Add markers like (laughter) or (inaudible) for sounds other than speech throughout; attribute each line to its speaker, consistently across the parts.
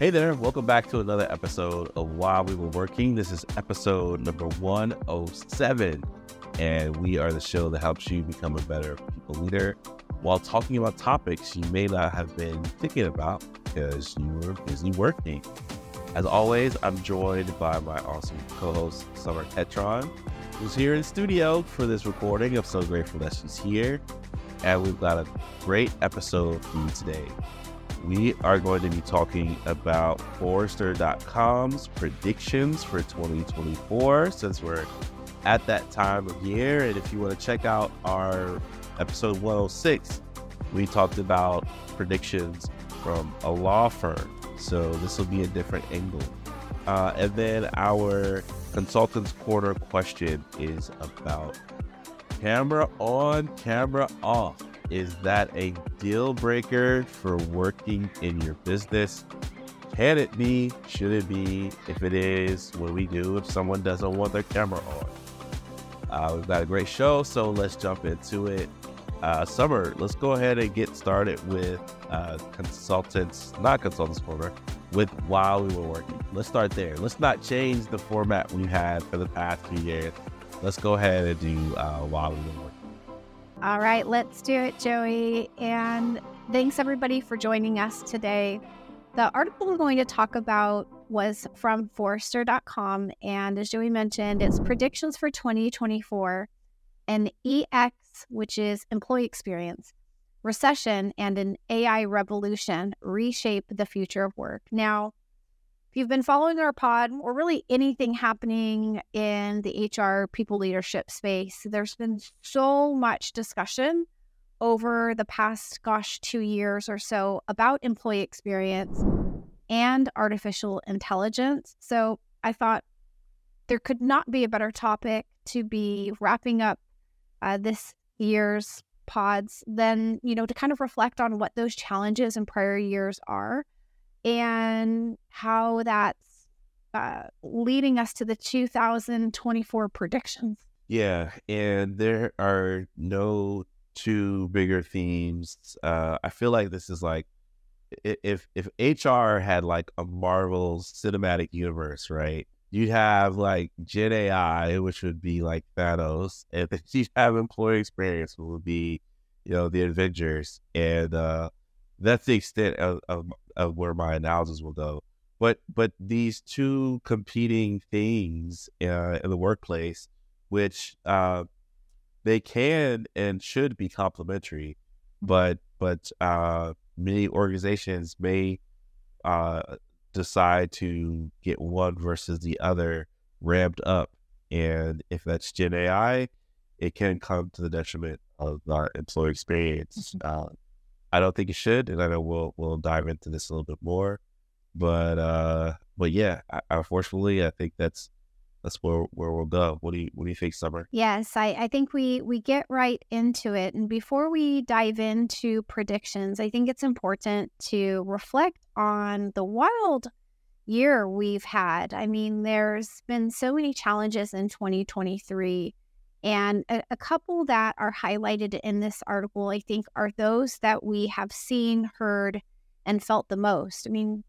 Speaker 1: Hey there, welcome back to another episode of While We Were Working. This is episode number 107, and we are the show that helps you become a better people leader while talking about topics you may not have been thinking about because you were busy working. As always, I'm joined by my awesome co host, Summer Ketron, who's here in studio for this recording. I'm so grateful that she's here. And we've got a great episode for you today we are going to be talking about Forrester.com's predictions for 2024 since we're at that time of year. And if you want to check out our episode 106, we talked about predictions from a law firm. So this will be a different angle. Uh, and then our consultants corner question is about camera on, camera off. Is that a deal breaker for working in your business? Can it be? Should it be? If it is, what do we do if someone doesn't want their camera on? Uh, we've got a great show, so let's jump into it. Uh, Summer, let's go ahead and get started with uh, consultants, not consultants corner, with while we were working. Let's start there. Let's not change the format we had for the past few years. Let's go ahead and do uh, while we were working.
Speaker 2: All right, let's do it, Joey. And thanks everybody for joining us today. The article we're going to talk about was from Forrester.com. And as Joey mentioned, it's predictions for 2024 an EX, which is employee experience, recession, and an AI revolution reshape the future of work. Now, if you've been following our pod or really anything happening in the HR people leadership space, there's been so much discussion over the past, gosh, two years or so about employee experience and artificial intelligence. So I thought there could not be a better topic to be wrapping up uh, this year's pods than, you know, to kind of reflect on what those challenges in prior years are and how that's uh, leading us to the 2024 predictions.
Speaker 1: Yeah, and there are no two bigger themes. Uh, I feel like this is like if if HR had like a Marvel cinematic universe, right? You'd have like Gen AI, which would be like Thanos, and then (laughs) you'd have employee experience, which would be, you know, the Avengers, and uh, that's the extent of, of, of where my analysis will go. But but these two competing things uh, in the workplace, which uh, they can and should be complementary, but but uh, many organizations may uh, decide to get one versus the other ramped up, and if that's Gen AI, it can come to the detriment of our employee experience. Mm-hmm. I don't think it should, and I know we'll we'll dive into this a little bit more. But uh, but yeah, I, unfortunately, I think that's that's where where we'll go. What do you what do you think, Summer?
Speaker 2: Yes, I, I think we we get right into it. And before we dive into predictions, I think it's important to reflect on the wild year we've had. I mean, there's been so many challenges in 2023 and a, a, couple that are highlighted in this article, I think, are those that we have seen, heard, and felt the most. I mean,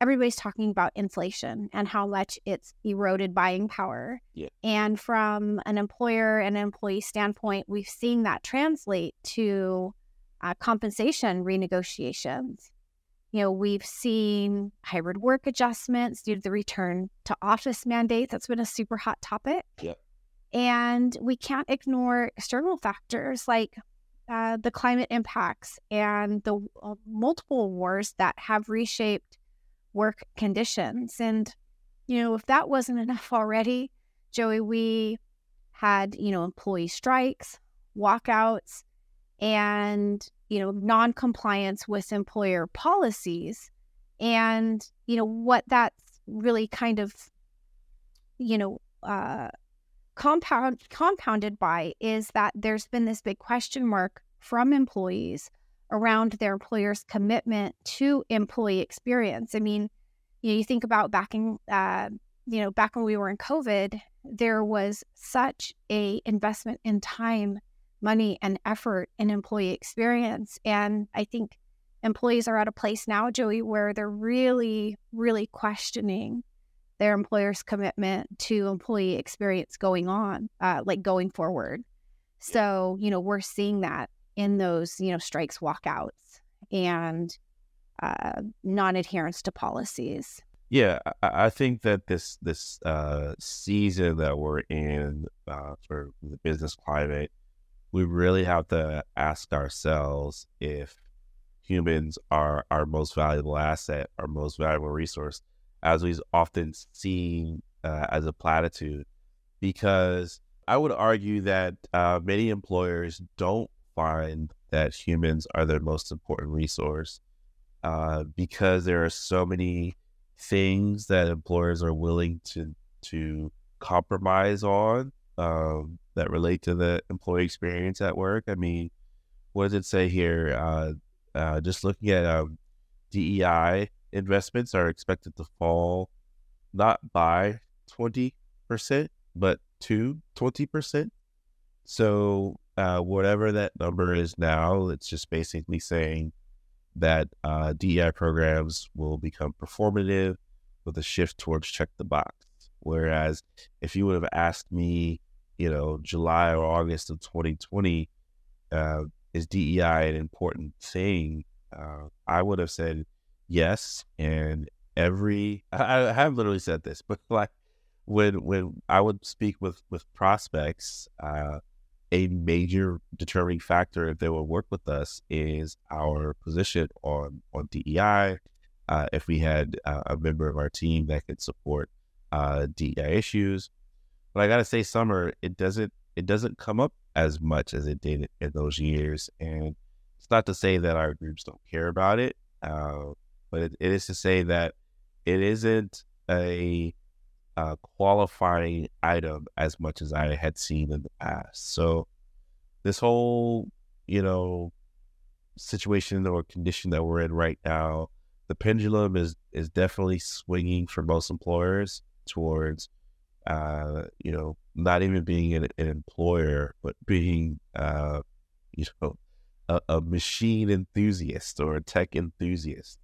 Speaker 2: everybody's talking about inflation and how much it's eroded buying power.
Speaker 1: Yeah.
Speaker 2: And from an employer and an employee standpoint, we've seen that translate to uh, compensation renegotiations. You know, we've seen hybrid work adjustments due to the return to office mandate. That's been a super hot topic.
Speaker 1: Yeah.
Speaker 2: And we can't ignore external factors like uh, the climate impacts and the uh, multiple wars that have reshaped work conditions. And, you know, if that wasn't enough already, Joey, we had, you know, employee strikes, walkouts, and, you know, non compliance with employer policies. And, you know, what that's really kind of, you know, uh, compound compounded by is that there's been this big question mark from employees around their employer's commitment to employee experience. I mean, you, know, you think about back in, uh, you know, back when we were in COVID, there was such a investment in time, money, and effort in employee experience, and I think employees are at a place now, Joey, where they're really, really questioning their employer's commitment to employee experience going on, uh, like going forward. So, you know, we're seeing that in those, you know, strikes, walkouts, and uh, non-adherence to policies.
Speaker 1: Yeah, I, I think that this this uh, season that we're in uh, for the business climate, we really have to ask ourselves if humans are our most valuable asset, our most valuable resource, as we've often seen uh, as a platitude, because I would argue that uh, many employers don't find that humans are their most important resource uh, because there are so many things that employers are willing to to compromise on um, that relate to the employee experience at work. I mean, what does it say here? Uh, uh, just looking at um, DEI investments are expected to fall not by 20%, but to 20%. So, uh, whatever that number is now, it's just basically saying that uh, DEI programs will become performative with a shift towards check the box. Whereas if you would have asked me, you know, July or August of 2020, uh, is DEI an important thing? Uh, I would have said yes. And every, I, I have literally said this, (laughs) but like when, when I would speak with, with prospects, uh, a major determining factor if they will work with us is our position on on DEI. Uh, if we had uh, a member of our team that could support uh, DEI issues, but I gotta say, summer it doesn't it doesn't come up as much as it did in those years, and it's not to say that our groups don't care about it, uh, but it, it is to say that it isn't a qualifying item as much as I had seen in the past. So this whole, you know, situation or condition that we're in right now, the pendulum is is definitely swinging for most employers towards, uh, you know, not even being an, an employer, but being, uh, you know, a, a machine enthusiast or a tech enthusiast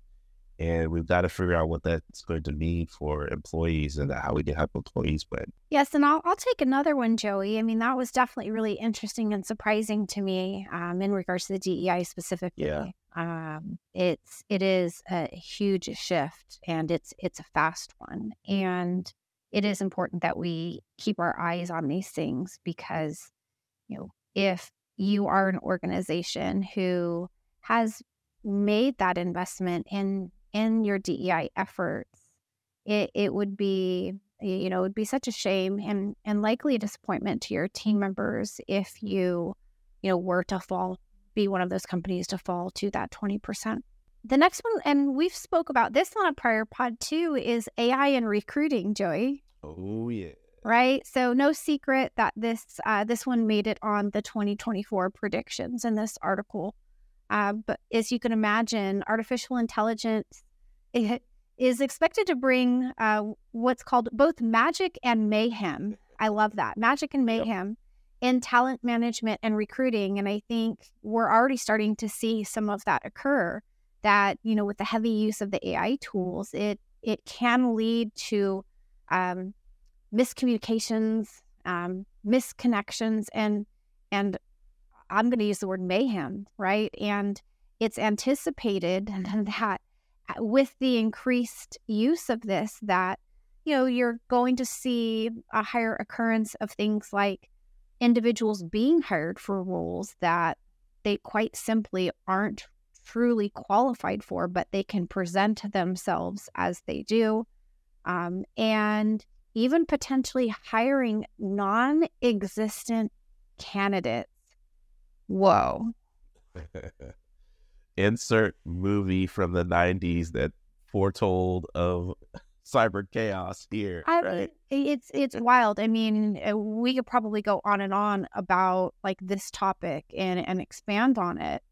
Speaker 1: and we've got to figure out what that's going to mean for employees and how we can help employees win.
Speaker 2: Yes, and I'll, I'll take another one, Joey. I mean, that was definitely really interesting and surprising to me um, in regards to the DEI specifically.
Speaker 1: Yeah.
Speaker 2: Um, it's it is a huge shift, and it's it's a fast one, and it is important that we keep our eyes on these things because, you know, if you are an organization who has made that investment in in your DEI efforts, it, it would be you know it would be such a shame and and likely a disappointment to your team members if you you know were to fall be one of those companies to fall to that 20% the next one and we've spoke about this on a prior pod too is ai and recruiting joey.
Speaker 1: Oh yeah.
Speaker 2: Right? So no secret that this uh, this one made it on the 2024 predictions in this article. Uh, but as you can imagine, artificial intelligence is expected to bring uh, what's called both magic and mayhem. I love that magic and mayhem yep. in talent management and recruiting. And I think we're already starting to see some of that occur. That you know, with the heavy use of the AI tools, it it can lead to um, miscommunications, um, misconnections, and and I'm going to use the word mayhem, right? And it's anticipated (laughs) that with the increased use of this, that, you know, you're going to see a higher occurrence of things like individuals being hired for roles that they quite simply aren't truly qualified for, but they can present themselves as they do. Um, and even potentially hiring non existent candidates Whoa. (laughs)
Speaker 1: Insert movie from the 90s that foretold of cyber chaos here. I right?
Speaker 2: it's it's (laughs) wild. I mean, uh, we could probably go on and on about like this topic and and expand on it.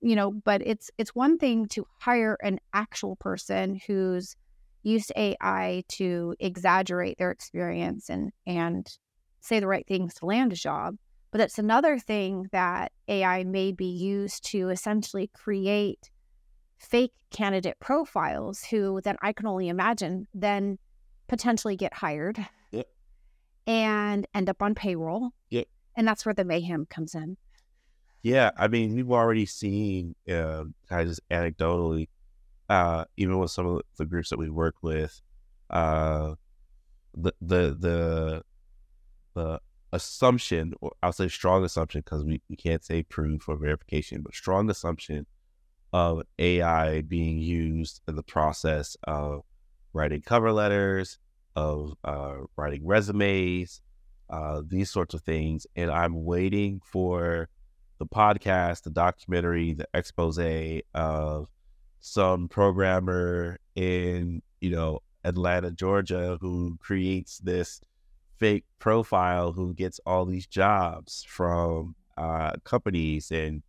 Speaker 2: You know, but it's it's one thing to hire an actual person who's used AI to exaggerate their experience and and say the right things to land a job. But it's another thing that AI may be used to essentially create fake candidate profiles who then I can only imagine then potentially get hired
Speaker 1: Yep.
Speaker 2: and end up on payroll.
Speaker 1: Yep.
Speaker 2: And that's where the mayhem comes in.
Speaker 1: Yeah, I mean, we've already seen, uh, kind of just anecdotally, uh, even with some of the groups that we work with, uh, the the the the assumption, or I'll say strong assumption, because we, we can't say proof or verification, but strong assumption of AI being used in the process of writing cover letters, of uh, writing resumes, uh, these sorts of things, and I'm waiting for the podcast, the documentary, the expose of some programmer in, you know, Atlanta, Georgia, who creates this fake profile who gets all these jobs from uh, companies. And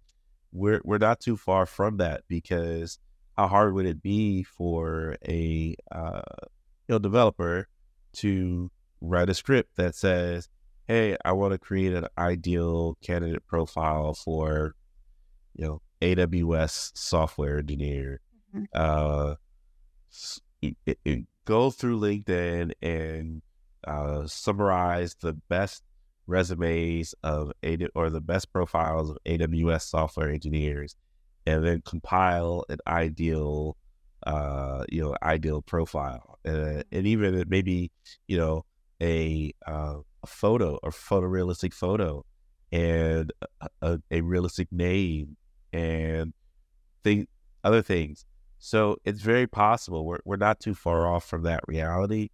Speaker 1: we're, we're not too far from that because how hard would it be for a, uh, you know, developer to write a script that says, hey, I want to create an ideal candidate profile for, you know, AWS software engineer.
Speaker 2: Mhm.
Speaker 1: Uh, it- it- it- go through LinkedIn and uh, summarize the best resumes of or the best profiles of AWS software engineers, and then compile an ideal, uh, you know, ideal profile, and, and even maybe, you know, a uh, a photo or photorealistic photo and a, a, a realistic name and thing, other things. So it's very possible. We're we're not too far off from that reality,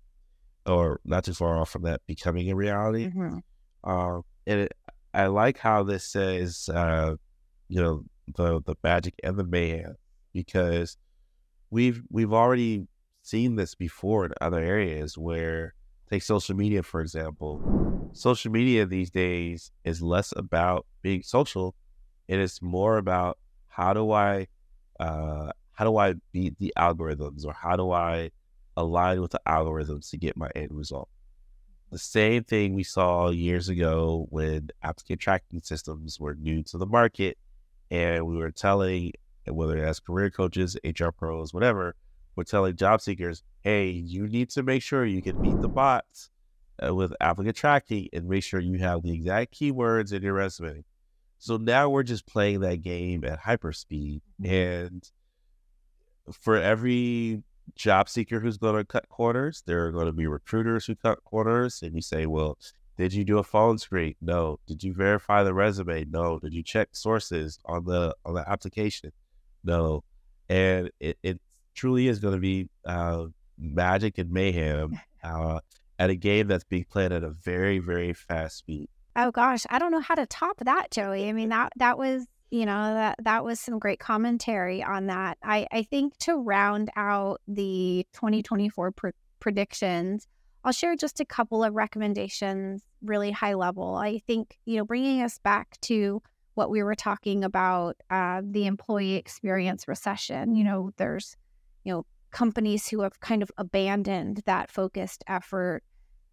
Speaker 1: or not too far off from that becoming a reality.
Speaker 2: Mhm.
Speaker 1: Um, and it, I like how this says, uh, you know, the the magic and the mayhem, because we've we've already seen this before in other areas where take social media for example. Social media these days is less about being social, and it's more about how do I, uh, how do I beat the algorithms, or how do I align with the algorithms to get my end result. The same thing we saw years ago when applicant tracking systems were new to the market and we were telling whether as career coaches hr pros whatever we're telling job seekers hey you need to make sure you can beat the bots uh, with applicant tracking and make sure you have the exact keywords in your resume. So now we're just playing that game at hyperspeed and for every job seeker who's going to cut corners. There are going to be recruiters who cut corners. And you say, well, did you do a phone screen? No. Did you verify the resume? No. Did you check sources on the on the application? No. And it, it truly is going to be uh, magic and mayhem (laughs) uh, at a game that's being played at a very, very fast speed.
Speaker 2: Oh gosh, I don't know how to top that, Joey. I mean that that was you know that that was some great commentary on that. I I think to round out the 2024 pr- predictions, I'll share just a couple of recommendations, really high level. I think you know bringing us back to what we were talking about, uh, the employee experience recession. You know, there's you know companies who have kind of abandoned that focused effort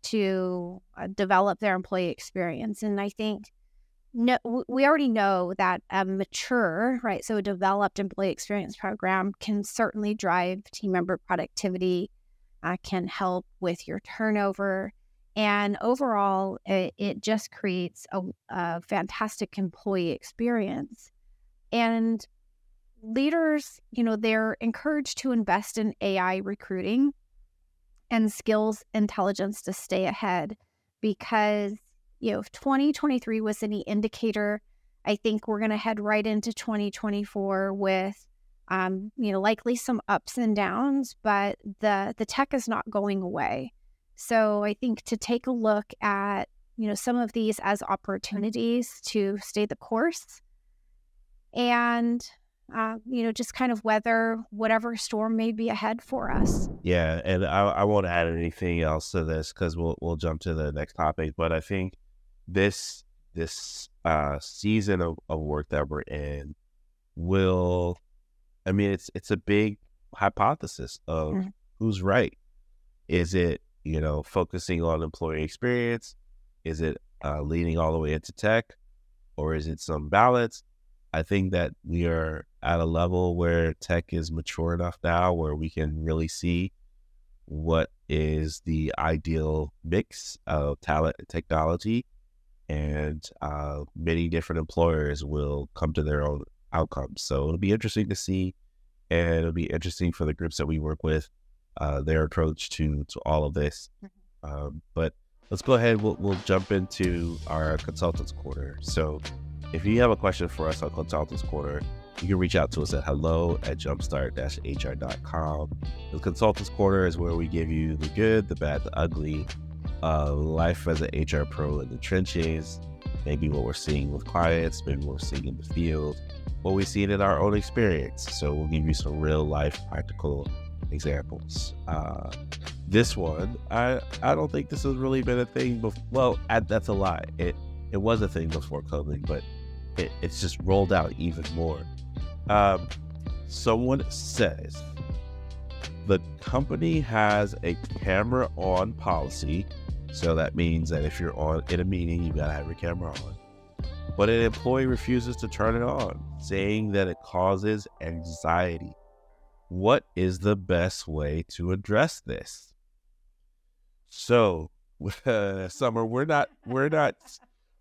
Speaker 2: to uh, develop their employee experience. And I think no, we already know that a mature, right, so a developed employee experience program can certainly drive team member productivity, uh, can help with your turnover. And overall, it, it just creates a, a fantastic employee experience. And leaders, you know, they're encouraged to invest in AI recruiting and skills intelligence to stay ahead because you know if 2023 was any indicator i think we're going to head right into 2024 with um, you know likely some ups and downs but the the tech is not going away so i think to take a look at you know some of these as opportunities to stay the course and uh, you know just kind of weather whatever storm may be ahead for us
Speaker 1: Yeah, and I, I won't add anything else to this because we'll we'll jump to the next topic. But I think this this uh, season of, of work that we're in will, I mean, it's it's a big hypothesis of
Speaker 2: Mhm.
Speaker 1: who's right. Is it you know focusing on employee experience? Is it uh, leaning all the way into tech, or is it some balance? I think that we are at a level where tech is mature enough now where we can really see what is the ideal mix of talent and technology. And uh, many different employers will come to their own outcomes. So it'll be interesting to see. And it'll be interesting for the groups that we work with, uh, their approach to, to all of this. Mm-hmm. Um, but let's go ahead. We'll, we'll jump into our consultants corner. So if you have a question for us on Consultants Corner, you can reach out to us at hello at jumpstart-hr.com. The Consultants Corner is where we give you the good, the bad, the ugly, uh, life as an HR pro in the trenches, maybe what we're seeing with clients, maybe what we're seeing in the field, what we've seen in our own experience. So we'll give you some real life practical examples. Uh, this one, I I don't think this has really been a thing before. Well, that's a lie. It it was a thing before COVID, but it, it's just rolled out even more. Um, someone says the company has a camera on policy. So that means that if you're on in a meeting, you gotta have your camera on. But an employee refuses to turn it on, saying that it causes anxiety. What is the best way to address this? So, uh, (laughs) Summer, we're not we're not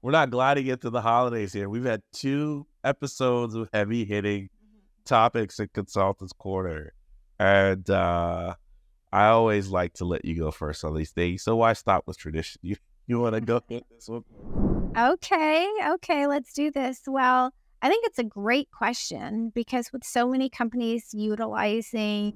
Speaker 1: we're not gliding into the holidays here. We've had two episodes of heavy hitting mm-hmm. topics in Consultants Corner. And uh, I always like to let you go first on these things. So why stop with tradition? You (laughs) you want to go this one?
Speaker 2: Okay, okay, let's do this. Well, I think it's a great question because with so many companies utilizing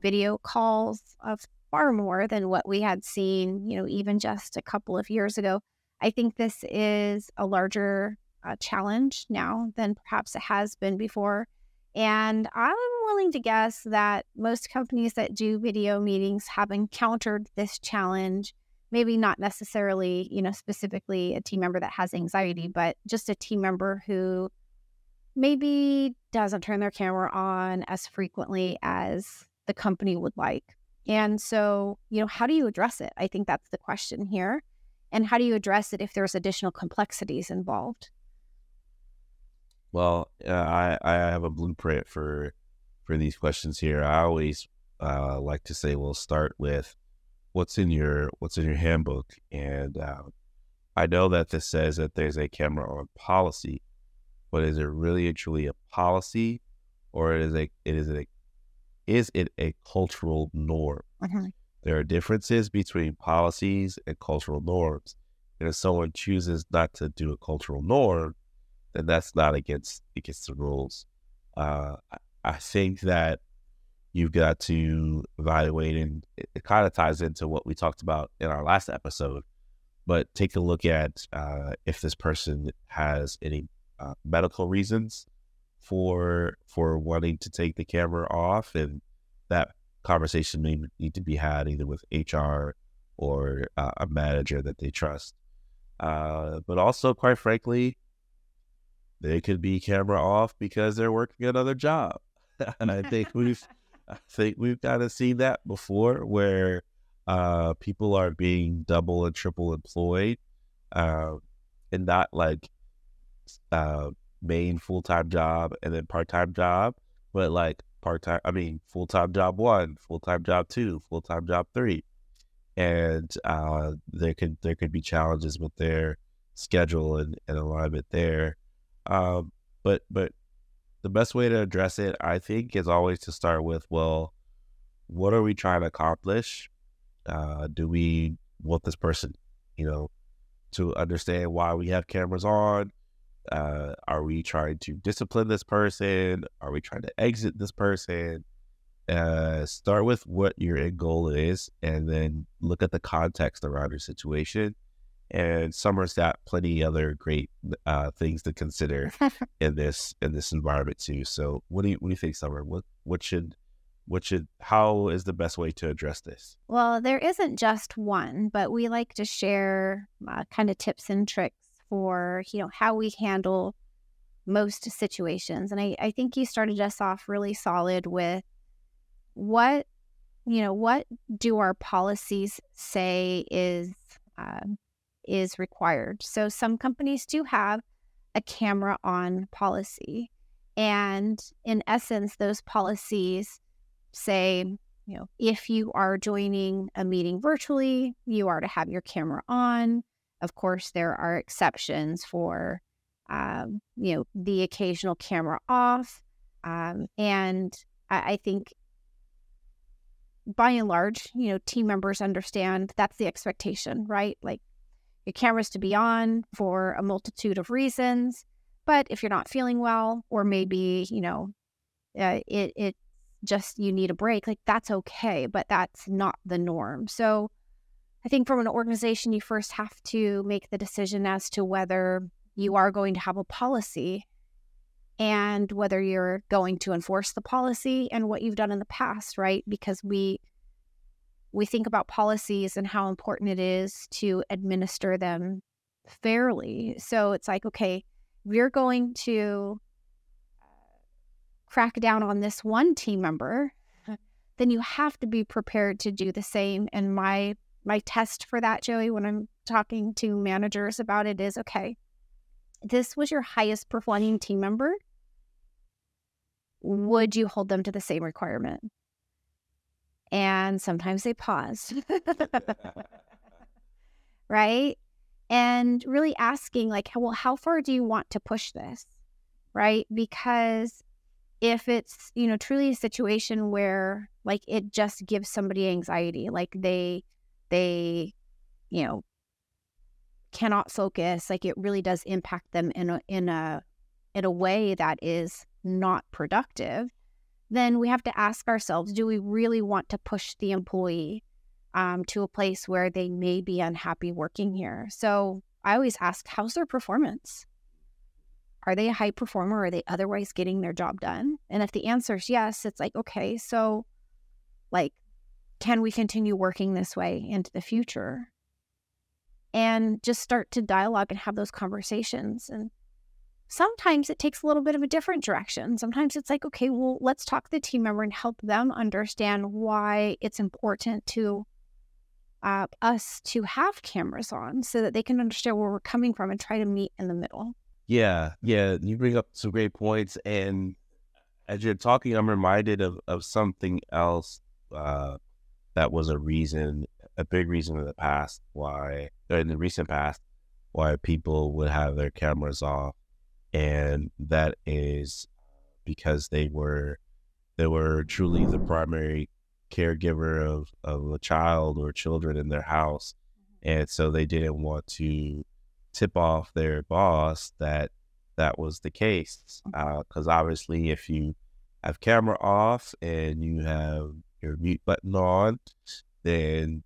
Speaker 2: video calls of far more than what we had seen, you know, even just a couple of years ago, I think this is a larger uh, challenge now than perhaps it has been before. And I'm willing to guess that most companies that do video meetings have encountered this challenge. Maybe not necessarily, you know, specifically a team member that has anxiety, but just a team member who maybe doesn't turn their camera on as frequently as the company would like. And so, you know, how do you address it? I think that's the question here and how do you address it if there's additional complexities involved
Speaker 1: well uh, i i have a blueprint for for these questions here i always uh, like to say we'll start with what's in your what's in your handbook and uh, i know that this says that there's a camera on policy but is it really truly a policy or is it it is a is it a cultural norm mm-hmm. There are differences between policies and cultural norms. And if someone chooses not to do a cultural norm, then that's not against against the rules. Uh, I think that you've got to evaluate, and it, kind of ties into what we talked about in our last episode. But take a look at uh, if this person has any uh, medical reasons for for wanting to take the camera off, and that conversation may need to be had either with HR or uh, a manager that they trust. Uh, but also, quite frankly, they could be camera off because they're working another job. (laughs) and I think we've, I think we've kind of seen that before, where uh, people are being double and triple employed, uh, and not like uh, main full time job and then part time job, but like part time. I mean, full time job one, full time job two, full time job three, and uh, there could there could be challenges with their schedule and, and alignment there. Um, but but the best way to address it, I think, is always to start with, well, what are we trying to accomplish? Uh, do we want this person, you know, to understand why we have cameras on? Uh, are we trying to discipline this person? Are we trying to exit this person? Uh, start with what your end goal is, and then look at the context around your situation. And Summer's got plenty other great uh, things to consider (laughs) in this in this environment too. So, what do you what do you think, Summer? What what should what should how is the best way to address this?
Speaker 2: Well, there isn't just one, but we like to share uh, kind of tips and tricks for you know how we handle most situations and I, I think you started us off really solid with what you know what do our policies say is uh, is required so some companies do have a camera on policy. And in essence, those policies say, you know, if you are joining a meeting virtually, you are to have your camera on. Of course, there are exceptions for, um, you know, the occasional camera off. Um, and I, I think by and large, you know, team members understand that's the expectation, right? Like your camera's to be on for a multitude of reasons. But if you're not feeling well, or maybe, you know, uh, it, it just you need a break, like that's okay, but that's not the norm. So I think from an organization, you first have to make the decision as to whether you are going to have a policy and whether you're going to enforce the policy and what you've done in the past, right? Because we we think about policies and how important it is to administer them fairly. So it's like, okay, we're going to uh, crack down on this one team member, then you have to be prepared to do the same. And my my test for that, Joey, when I'm talking to managers about it is okay, this was your highest performing team member would you hold them to the same requirement? And sometimes they pause. (laughs) right? And really asking, like, well, how far do you want to push this? Right? Because if it's, you know, truly a situation where like it just gives somebody anxiety, like they, they, you know, cannot focus, like it really does impact them in a, in a, in a way that is not productive, then we have to ask ourselves do we really want to push the employee um, to a place where they may be unhappy working here? So I always ask, how's their performance? Are they a high performer? Are they otherwise getting their job done? And if the answer is yes, it's like, okay, so like, can we continue working this way into the future? And just start to dialogue and have those conversations. And Sometimes it takes a little bit of a different direction. Sometimes it's like, okay, well, let's talk to the team member and help them understand why it's important to uh, us to have cameras on so that they can understand where we're coming from and try to meet in the middle.
Speaker 1: Yeah, yeah, you bring up some great points. And as you're talking, I'm reminded of, of something else uh, that was a reason, a big reason in the past why, or in the recent past, why people would have their cameras off and that is because they were they were truly the primary caregiver of, of a child or children in their house mm-hmm. and so they didn't want to tip off their boss that that was the case because mm-hmm. uh, obviously if you have camera off and you have your mute button on then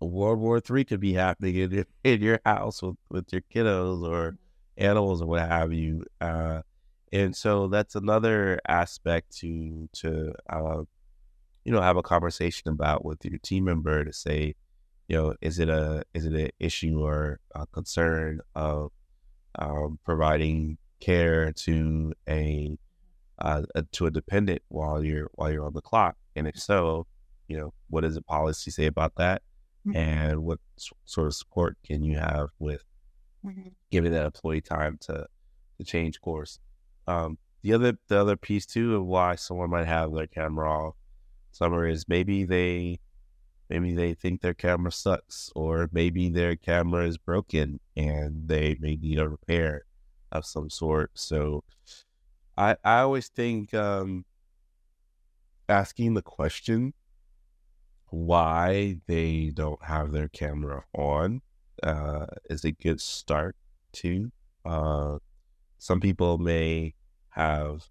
Speaker 1: world war three could be happening in your, in your house with, with your kiddos or mm-hmm animals or what have you. Uh, and so that's another aspect to to uh, you know have a conversation about with your team member to say, you know, is it a is it an issue or a concern of um, providing care to a, uh, a to a dependent while you're while you're on the clock, and if so, you know, what does the policy say about that, mm-hmm. and what sort of support can you have with mm-hmm. giving that employee time to to change course. Um, the other the other piece too of why someone might have their camera off summer is maybe they maybe they think their camera sucks or maybe their camera is broken and they may need a repair of some sort. So I I always think um, asking the question why they don't have their camera on uh, is a good start too. Uh, some people may have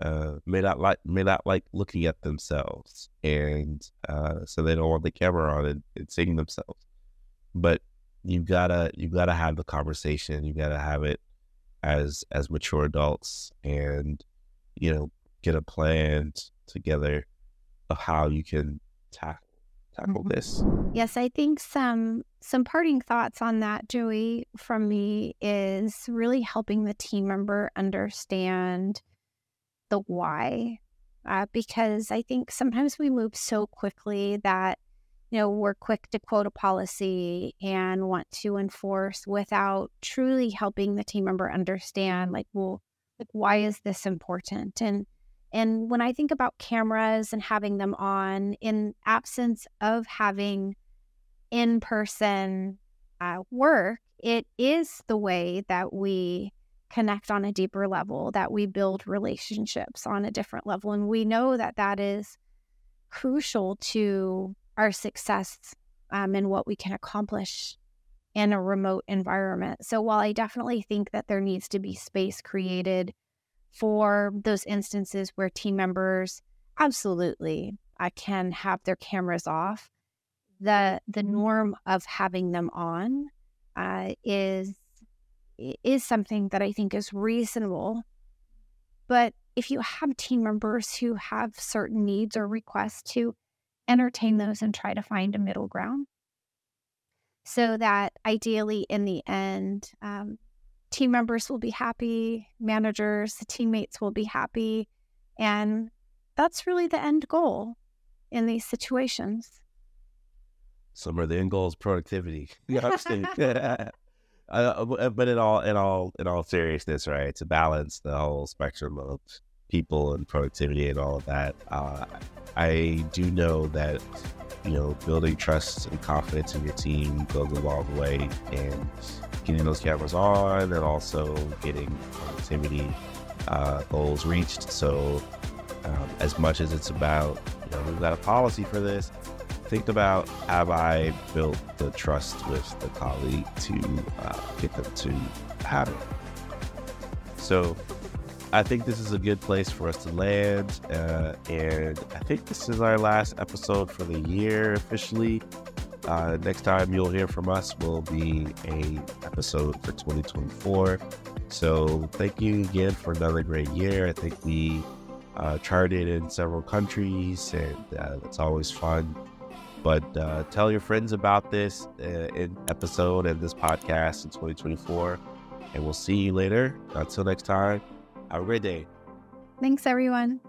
Speaker 1: uh, may not like may not like looking at themselves, and uh, so they don't want the camera on and, and seeing themselves. But you gotta you gotta have the conversation. You gotta have it as as mature adults, and you know get a plan together of how you can tackle tackle mm-hmm. this.
Speaker 2: Yes, I think some some parting thoughts on that, Joey, from me is really helping the team member understand the why. Uh, because I think sometimes we move so quickly that you know, we're quick to quote a policy and want to enforce without truly helping the team member understand, like, well, like why is this important? And and when I think about cameras and having them on, in absence of having in person uh, work, it is the way that we connect on a deeper level, that we build relationships on a different level. And we know that that is crucial to our success um, and what we can accomplish in a remote environment. So while I definitely think that there needs to be space created for those instances where team members absolutely uh, can have their cameras off, the the norm of having them on uh, is is something that I think is reasonable. But if you have team members who have certain needs or requests to entertain those and try to find a middle ground so that ideally in the end um, team members will be happy managers teammates will be happy and that's really the end goal in these situations.
Speaker 1: Some of the end goals productivity. (laughs) Yeah (laughs) (laughs) uh, but in all in all in all seriousness right to balance the whole spectrum of people and productivity and all of that. Uh, I do know that you know building trust and confidence in your team goes a long way, and getting those cameras on, and also getting productivity uh, goals reached. So, um, as much as it's about you know we've got a policy for this, think about have I built the trust with the colleague to uh, get them to have it. So I think this is a good place for us to land. Uh, and I think this is our last episode for the year officially. Uh, next time you'll hear from us will be a episode for 2024. So thank you again for another great year. I think we uh, charted in several countries, and uh, it's always fun. But uh, tell your friends about this uh, episode and this podcast in 2024. And we'll see you later. Until next time. Have a great day.
Speaker 2: Thanks, everyone.